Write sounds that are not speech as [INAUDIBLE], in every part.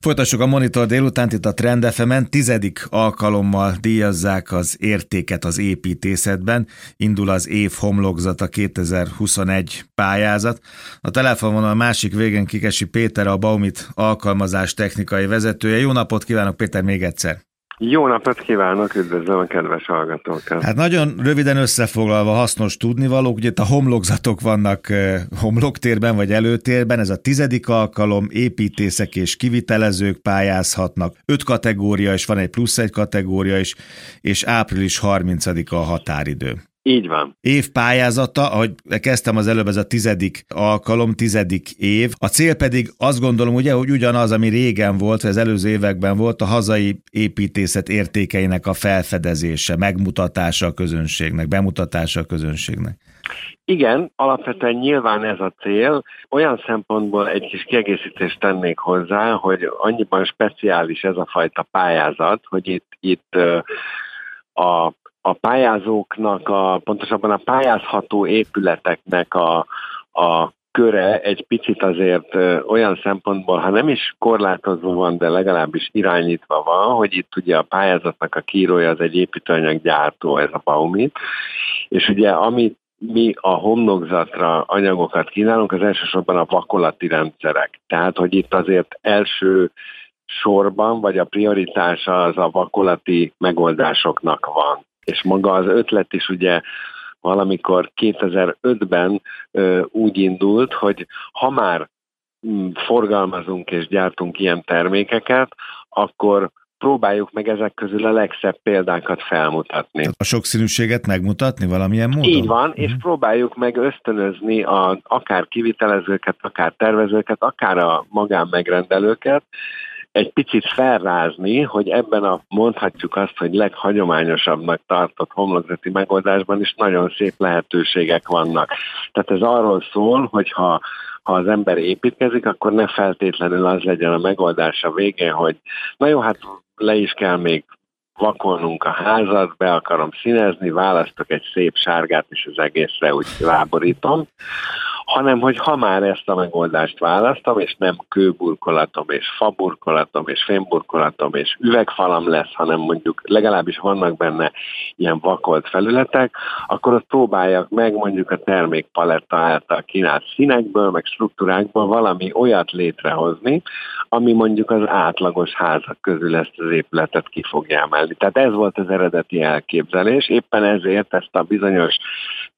Folytassuk a Monitor délután itt a Trend fm tizedik alkalommal díjazzák az értéket az építészetben. Indul az év homlokzata 2021 pályázat. A telefonon a másik végén Kikesi Péter, a Baumit alkalmazás technikai vezetője. Jó napot kívánok Péter még egyszer! Jó napot kívánok, üdvözlöm a kedves hallgatókat. Hát nagyon röviden összefoglalva hasznos tudnivalók, ugye itt a homlokzatok vannak homloktérben vagy előtérben, ez a tizedik alkalom, építészek és kivitelezők pályázhatnak, öt kategória, és van egy plusz egy kategória is, és április 30-a a határidő. Így van. Év pályázata, ahogy kezdtem az előbb, ez a tizedik alkalom, tizedik év. A cél pedig azt gondolom, ugye, hogy ugyanaz, ami régen volt, vagy az előző években volt, a hazai építészet értékeinek a felfedezése, megmutatása a közönségnek, bemutatása a közönségnek. Igen, alapvetően nyilván ez a cél. Olyan szempontból egy kis kiegészítést tennék hozzá, hogy annyiban speciális ez a fajta pályázat, hogy itt, itt a a pályázóknak, a, pontosabban a pályázható épületeknek a, a köre egy picit azért olyan szempontból, ha nem is korlátozva van, de legalábbis irányítva van, hogy itt ugye a pályázatnak a kírója az egy építőanyaggyártó, ez a Baumit, és ugye amit mi a homlokzatra anyagokat kínálunk, az elsősorban a vakolati rendszerek. Tehát, hogy itt azért első sorban, vagy a prioritása az a vakolati megoldásoknak van és maga az ötlet is ugye valamikor 2005-ben ö, úgy indult, hogy ha már mm, forgalmazunk és gyártunk ilyen termékeket, akkor próbáljuk meg ezek közül a legszebb példákat felmutatni. A sokszínűséget megmutatni valamilyen módon? Így van, mm. és mhm. próbáljuk meg ösztönözni a, akár kivitelezőket, akár tervezőket, akár a magánmegrendelőket, egy picit felrázni, hogy ebben a mondhatjuk azt, hogy leghagyományosabbnak tartott homlokzati megoldásban is nagyon szép lehetőségek vannak. Tehát ez arról szól, hogy ha az ember építkezik, akkor ne feltétlenül az legyen a megoldás a végén, hogy na jó, hát le is kell még vakolnunk a házat, be akarom színezni, választok egy szép sárgát, és az egészre úgy láborítom, hanem hogy ha már ezt a megoldást választom, és nem kőburkolatom, és faburkolatom, és fémburkolatom, és üvegfalam lesz, hanem mondjuk legalábbis vannak benne ilyen vakolt felületek, akkor ott próbáljak meg mondjuk a termékpaletta által kínált színekből, meg struktúrákból valami olyat létrehozni, ami mondjuk az átlagos házak közül ezt az épületet ki fogja emelni. Tehát ez volt az eredeti elképzelés, éppen ezért ezt a bizonyos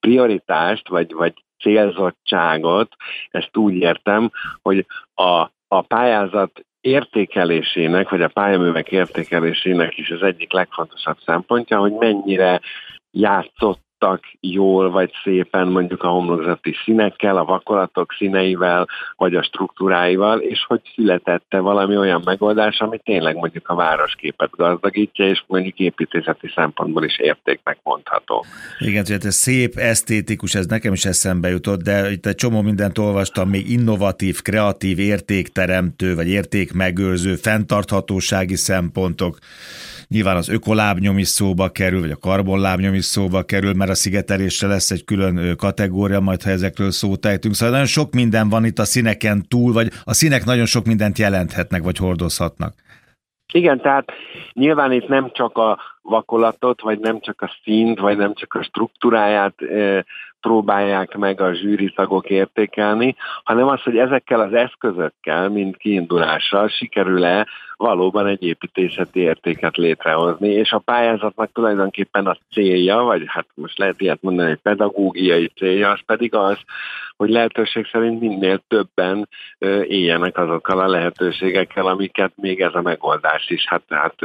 prioritást, vagy, vagy célzottságot, ezt úgy értem, hogy a, a pályázat értékelésének, vagy a pályaművek értékelésének is az egyik legfontosabb szempontja, hogy mennyire játszott tudtak jól vagy szépen mondjuk a homlokzati színekkel, a vakolatok színeivel, vagy a struktúráival, és hogy születette valami olyan megoldás, ami tényleg mondjuk a városképet gazdagítja, és mondjuk építészeti szempontból is értéknek mondható. Igen, tehát ez szép, esztétikus, ez nekem is eszembe jutott, de itt egy csomó mindent olvastam, még innovatív, kreatív, értékteremtő, vagy értékmegőrző, fenntarthatósági szempontok Nyilván az ökolábnyom is szóba kerül, vagy a karbonlábnyom is szóba kerül, mert a szigetelésre lesz egy külön kategória, majd ha ezekről szót ejtünk. Szóval nagyon sok minden van itt a színeken túl, vagy a színek nagyon sok mindent jelenthetnek, vagy hordozhatnak. Igen, tehát nyilván itt nem csak a vakolatot, vagy nem csak a színt, vagy nem csak a struktúráját próbálják meg a zsűri tagok értékelni, hanem az, hogy ezekkel az eszközökkel, mint kiindulással sikerül-e valóban egy építészeti értéket létrehozni, és a pályázatnak tulajdonképpen a célja, vagy hát most lehet ilyet mondani, egy pedagógiai célja, az pedig az, hogy lehetőség szerint minél többen éljenek azokkal a lehetőségekkel, amiket még ez a megoldás is hát, hát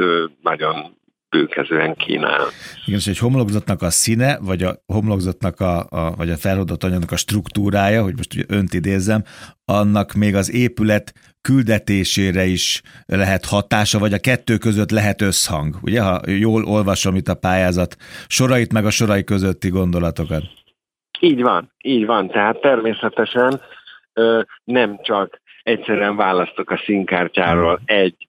nagyon bőkezően kínál. Igen, és egy homlokzatnak a színe, vagy a homlokzatnak a, a, vagy a felhordott anyagnak a struktúrája, hogy most ugye önt idézem, annak még az épület küldetésére is lehet hatása, vagy a kettő között lehet összhang. Ugye, ha jól olvasom itt a pályázat sorait, meg a sorai közötti gondolatokat. Így van, így van. Tehát természetesen ö, nem csak egyszerűen választok a színkártyáról egy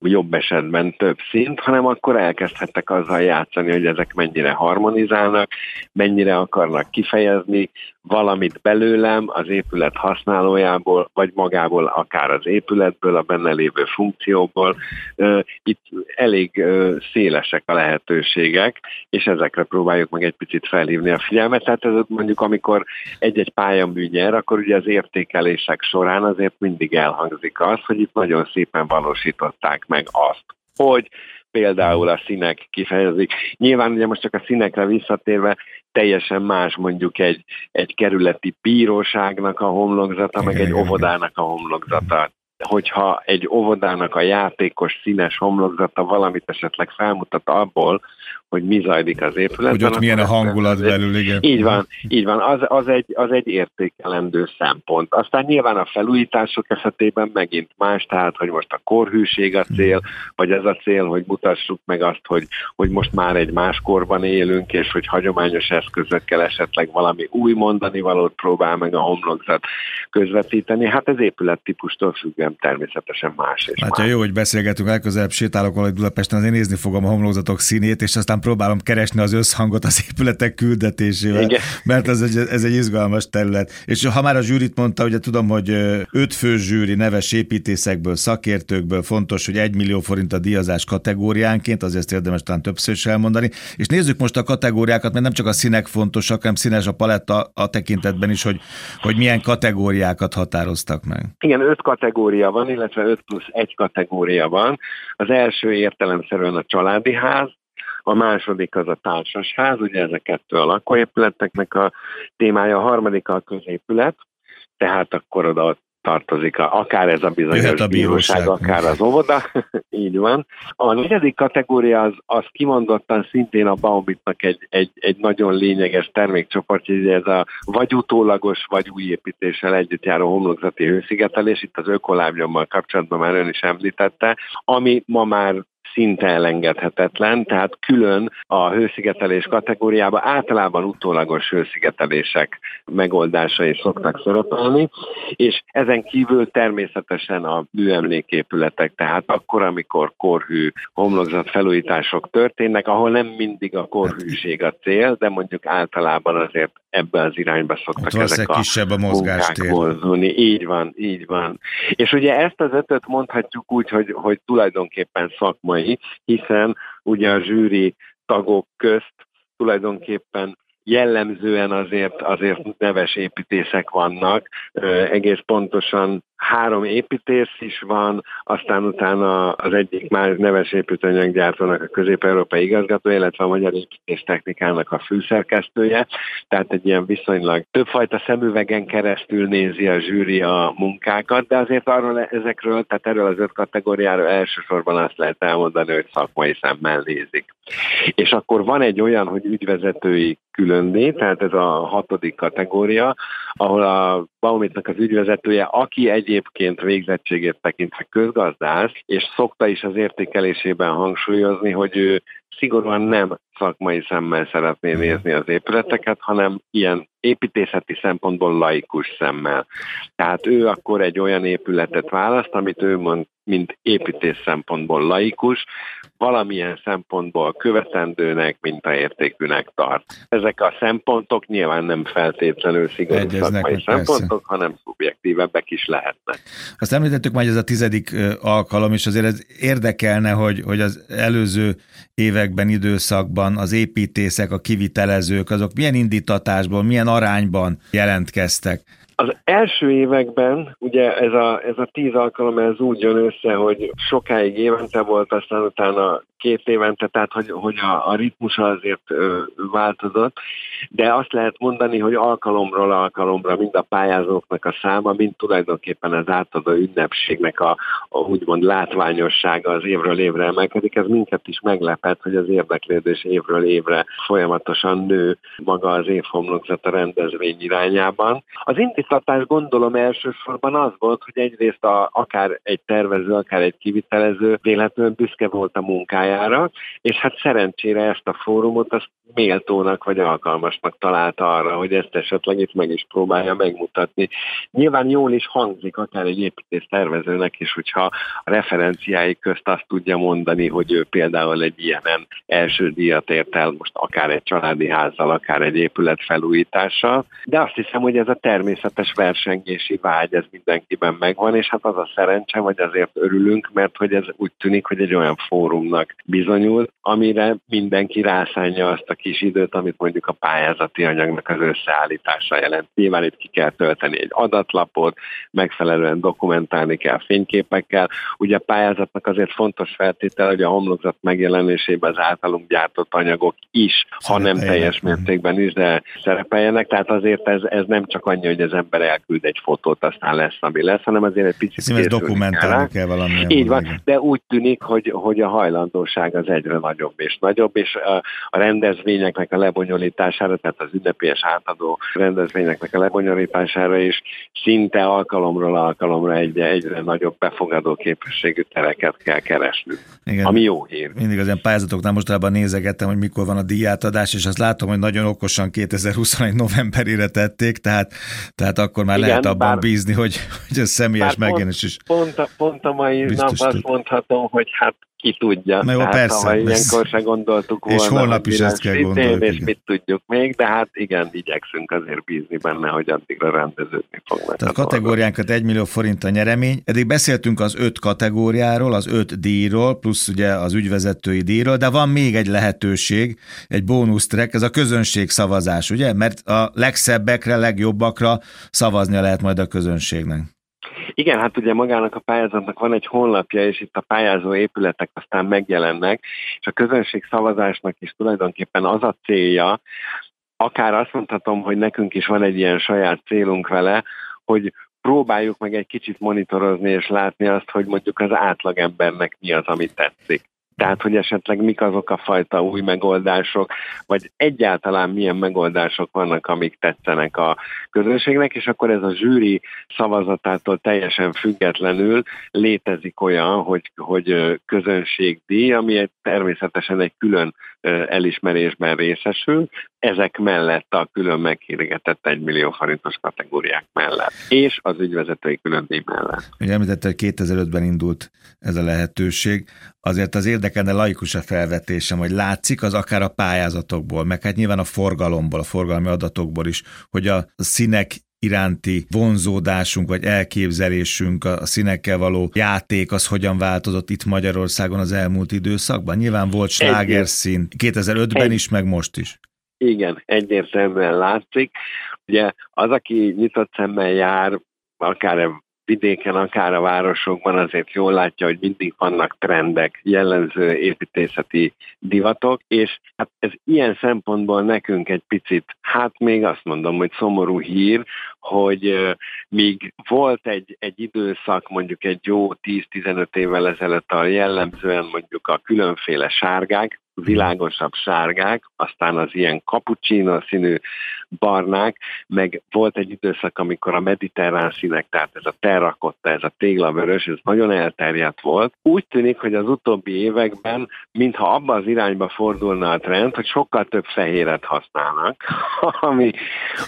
jobb esetben több szint, hanem akkor elkezdhettek azzal játszani, hogy ezek mennyire harmonizálnak, mennyire akarnak kifejezni valamit belőlem, az épület használójából, vagy magából, akár az épületből, a benne lévő funkcióból. Itt elég szélesek a lehetőségek, és ezekre próbáljuk meg egy picit felhívni a figyelmet. Tehát ez mondjuk, amikor egy-egy pályamű nyer, akkor ugye az értékelések során azért mindig elhangzik az, hogy itt nagyon szépen valósították meg azt, hogy például a színek kifejezik. Nyilván ugye most csak a színekre visszatérve teljesen más mondjuk egy, egy kerületi bíróságnak a homlokzata, meg egy óvodának a homlokzata hogyha egy óvodának a játékos színes homlokzata valamit esetleg felmutat abból, hogy mi zajlik az épületben. Hogy ott milyen a hangulat belül, igen. Így van, így van. Az, az, egy, az egy értékelendő szempont. Aztán nyilván a felújítások esetében megint más, tehát hogy most a korhűség a cél, vagy ez a cél, hogy mutassuk meg azt, hogy, hogy most már egy más korban élünk, és hogy hagyományos eszközökkel esetleg valami új mondani valót próbál meg a homlokzat közvetíteni. Hát ez épülettípustól függően természetesen más és hát más. jó, hogy beszélgetünk, legközelebb sétálok valahogy Budapesten, azért nézni fogom a homlokzatok színét, és aztán próbálom keresni az összhangot az épületek küldetésével, Igen. mert ez egy, ez egy izgalmas terület. És ha már a zsűrit mondta, ugye tudom, hogy öt fő zsűri neves építészekből, szakértőkből fontos, hogy egy millió forint a díjazás kategóriánként, azért ezt érdemes talán többször is elmondani. És nézzük most a kategóriákat, mert nem csak a színek fontosak, hanem színes a paletta a tekintetben is, hogy, hogy milyen kategóriákat határoztak meg. Igen, öt kategória van, illetve öt plusz egy kategória van. Az első értelemszerűen a családi ház, a második az a társasház, ugye ez a kettő a lakóépületeknek a témája, a harmadik a középület, tehát akkor oda tartozik, a, akár ez a bizonyos a bíróság, bíróság, akár az óvoda, [LAUGHS] így van. A negyedik kategória az, az kimondottan szintén a Baumbittnak egy, egy, egy nagyon lényeges termékcsoport, hogy ez a vagy utólagos, vagy új építéssel együtt járó homlokzati hőszigetelés, itt az ökolábnyommal kapcsolatban már ön is említette, ami ma már szinte elengedhetetlen, tehát külön a hőszigetelés kategóriába általában utólagos hőszigetelések megoldásai szoktak szerepelni, és ezen kívül természetesen a műemléképületek, tehát akkor, amikor korhű homlokzat felújítások történnek, ahol nem mindig a korhűség a cél, de mondjuk általában azért ebbe az irányba szoktak Ott ezek a kisebb a mozgástér. Így van, így van. És ugye ezt az ötöt mondhatjuk úgy, hogy, hogy tulajdonképpen szakmai, hiszen ugye a zsűri tagok közt tulajdonképpen jellemzően azért, azért neves építészek vannak, egész pontosan három építész is van, aztán utána az egyik már neves építőanyaggyártónak a közép-európai igazgató, illetve a Magyar Építés Technikának a főszerkesztője, tehát egy ilyen viszonylag többfajta szemüvegen keresztül nézi a zsűri a munkákat, de azért arról ezekről, tehát erről az öt kategóriáról elsősorban azt lehet elmondani, hogy szakmai szemmel nézik. És akkor van egy olyan, hogy ügyvezetői különné, tehát ez a hatodik kategória, ahol a Baumitnak az ügyvezetője, aki egyébként végzettségét tekintve közgazdász, és szokta is az értékelésében hangsúlyozni, hogy ő szigorúan nem szakmai szemmel szeretné nézni az épületeket, hanem ilyen építészeti szempontból laikus szemmel. Tehát ő akkor egy olyan épületet választ, amit ő mond, mint építés szempontból laikus, valamilyen szempontból követendőnek, mintaértékűnek tart. Ezek a szempontok nyilván nem feltétlenül szigorú szakmai szempontok, hanem szubjektívebbek is lehetnek. Azt említettük már, hogy ez a tizedik alkalom, és azért ez érdekelne, hogy, hogy az előző években, időszakban az építészek, a kivitelezők, azok milyen indítatásból, milyen arányban jelentkeztek? Az első években, ugye ez a, ez a tíz alkalom, ez úgy jön össze, hogy sokáig évente volt, aztán utána két évente, tehát hogy, hogy a, a ritmusa azért változott, de azt lehet mondani, hogy alkalomról alkalomra mind a pályázóknak a száma, mind tulajdonképpen az átadó ünnepségnek a, a úgymond látványossága az évről évre emelkedik. Ez minket is meglepett, hogy az érdeklődés évről évre folyamatosan nő maga az évhomlokzat a rendezvény irányában. Az indít biztatás gondolom elsősorban az volt, hogy egyrészt a, akár egy tervező, akár egy kivitelező véletlenül büszke volt a munkájára, és hát szerencsére ezt a fórumot azt méltónak vagy alkalmasnak találta arra, hogy ezt esetleg itt meg is próbálja megmutatni. Nyilván jól is hangzik akár egy építész tervezőnek is, hogyha a referenciái közt azt tudja mondani, hogy ő például egy ilyenen első díjat ért el, most akár egy családi házzal, akár egy épület felújítással, de azt hiszem, hogy ez a természetes versengési vágy, ez mindenkiben megvan, és hát az a szerencse, vagy azért örülünk, mert hogy ez úgy tűnik, hogy egy olyan fórumnak bizonyul, amire mindenki rászánja azt a kis időt, amit mondjuk a pályázati anyagnak az összeállítása jelent. Nyilván itt ki kell tölteni egy adatlapot, megfelelően dokumentálni kell fényképekkel. Ugye a pályázatnak azért fontos feltétel, hogy a homlokzat megjelenésében az általunk gyártott anyagok is, ha nem teljes mértékben is, de szerepeljenek. Tehát azért ez, ez nem csak annyi, hogy az ember elküld egy fotót, aztán lesz, ami lesz, hanem azért egy picit Ez dokumentálni kell, kell valami. Így van, de úgy tűnik, hogy, hogy a hajlandóság az egyre nagyobb és nagyobb, és a, a rendezvényeknek a lebonyolítására, tehát az ünnepélyes átadó rendezvényeknek a lebonyolítására is szinte alkalomról alkalomra egy, egyre nagyobb befogadó képességű tereket kell keresni. Igen. Ami jó hír. Mindig az ilyen pályázatoknál mostában nézegettem, hogy mikor van a díjátadás, és azt látom, hogy nagyon okosan 2021 novemberére tették, tehát, tehát akkor már Igen, lehet abban bár, bízni, hogy, hogy ez személyes megjelenés is. Pont, a, pont a mai nap azt mondhatom, hogy hát ki tudja. Na jó, Tehát, persze. Ha ilyenkor se gondoltuk volna. És holnap is ezt kell gondolni. És mit tudjuk még, de hát igen, igyekszünk azért bízni benne, hogy addigra rendeződni fognak. Tehát a kategóriánkat 1 millió forint a nyeremény. Eddig beszéltünk az öt kategóriáról, az öt díjról, plusz ugye az ügyvezetői díjról, de van még egy lehetőség, egy bónusztrek, ez a közönség szavazás, ugye? Mert a legszebbekre, legjobbakra szavaznia lehet majd a közönségnek. Igen, hát ugye magának a pályázatnak van egy honlapja, és itt a pályázó épületek aztán megjelennek, és a közönség szavazásnak is tulajdonképpen az a célja, akár azt mondhatom, hogy nekünk is van egy ilyen saját célunk vele, hogy próbáljuk meg egy kicsit monitorozni és látni azt, hogy mondjuk az átlagembernek mi az, ami tetszik. Tehát, hogy esetleg mik azok a fajta új megoldások, vagy egyáltalán milyen megoldások vannak, amik tetszenek a közönségnek, és akkor ez a zsűri szavazatától teljesen függetlenül létezik olyan, hogy, hogy közönségdíj, ami természetesen egy külön elismerésben részesül, ezek mellett a külön meghirgetett 1 millió forintos kategóriák mellett, és az ügyvezetői külön díj mellett. Ugye említette, hogy 2005-ben indult ez a lehetőség, azért az érdekelne laikus a felvetésem, hogy látszik az akár a pályázatokból, meg hát nyilván a forgalomból, a forgalmi adatokból is, hogy a színek iránti vonzódásunk vagy elképzelésünk, a színekkel való játék, az hogyan változott itt Magyarországon az elmúlt időszakban? Nyilván volt slágerszín 2005-ben is, meg most is. Igen, egyértelműen látszik. Ugye az, aki nyitott szemmel jár, akár vidéken, akár a városokban azért jól látja, hogy mindig vannak trendek, jellemző építészeti divatok, és hát ez ilyen szempontból nekünk egy picit, hát még azt mondom, hogy szomorú hír, hogy míg volt egy, egy időszak, mondjuk egy jó 10-15 évvel ezelőtt a jellemzően mondjuk a különféle sárgák, világosabb sárgák, aztán az ilyen cappuccino színű barnák, meg volt egy időszak, amikor a mediterrán színek, tehát ez a terrakotta, ez a téglavörös, ez nagyon elterjedt volt. Úgy tűnik, hogy az utóbbi években, mintha abba az irányba fordulna a trend, hogy sokkal több fehéret használnak, [LAUGHS] ami,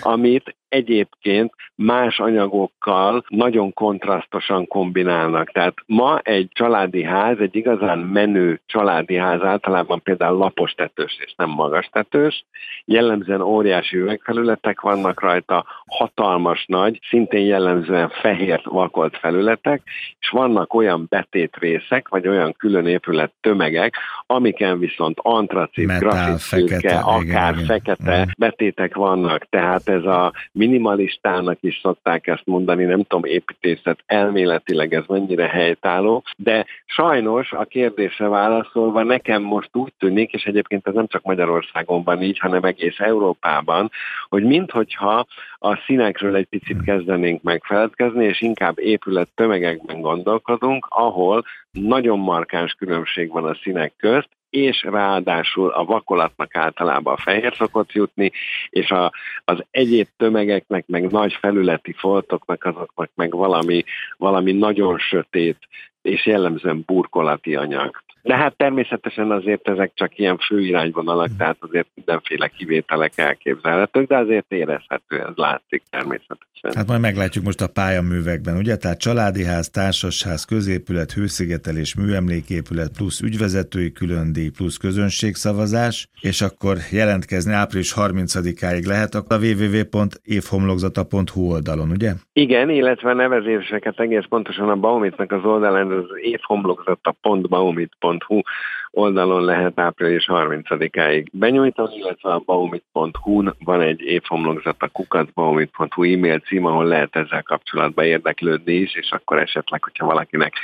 amit egyébként más anyagokkal nagyon kontrasztosan kombinálnak. Tehát ma egy családi ház, egy igazán menő családi ház általában például lapos tetős és nem magas tetős, jellemzően óriási üvegfelületek vannak rajta, hatalmas nagy, szintén jellemzően fehér vakolt felületek, és vannak olyan betétrészek, vagy olyan külön épület tömegek, amiken viszont antracit, grafit, akár igen, fekete igen. betétek vannak, tehát ez a minimalistának is szokták ezt mondani, nem tudom, építészet elméletileg ez mennyire helytálló, de sajnos a kérdésre válaszolva nekem most úgy tűnik, és egyébként ez nem csak Magyarországon van így, hanem egész Európában, hogy minthogyha a színekről egy picit kezdenénk megfeledkezni, és inkább épület tömegekben gondolkodunk, ahol nagyon markáns különbség van a színek közt, és ráadásul a vakolatnak általában a fehér szokott jutni, és a, az egyéb tömegeknek, meg nagy felületi foltoknak, azoknak meg valami, valami nagyon sötét, és jellemzően burkolati anyag. De hát természetesen azért ezek csak ilyen főirányvonalak, tehát azért mindenféle kivételek elképzelhetők, de azért érezhető, ez látszik természetesen. Hát majd meglátjuk most a pályaművekben, ugye? Tehát családi ház, társasház, középület, hőszigetelés, műemléképület, plusz ügyvezetői különdíj, plusz közönségszavazás, és akkor jelentkezni április 30-áig lehet a www.évhomlokzata.hu oldalon, ugye? Igen, illetve nevezéseket egész pontosan a Baumitnak az oldalán, az évhomlokzata.baumit.hu Who? Oldalon lehet április 30-áig benyújtani, illetve a baumit.hu-n van egy évhomlokzat a kukatbaumit.hu e-mail cím, ahol lehet ezzel kapcsolatban érdeklődni is, és akkor esetleg, hogyha valakinek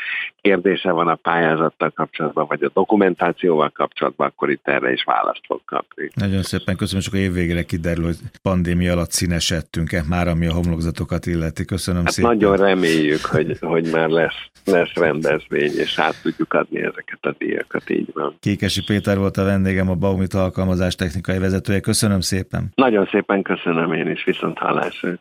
kérdése van a pályázattal kapcsolatban, vagy a dokumentációval kapcsolatban, akkor itt erre is választ fog kapni. Nagyon szépen köszönöm, csak a évvégére kiderül, hogy pandémia alatt színesedtünk-e már, ami a homlokzatokat illeti. Köszönöm hát szépen. Nagyon reméljük, hogy, hogy már lesz, lesz rendezvény, és át tudjuk adni ezeket a díjakat, így van. Kékesi Péter volt a vendégem, a Baumit alkalmazás technikai vezetője. Köszönöm szépen. Nagyon szépen köszönöm én is, viszont hallásra.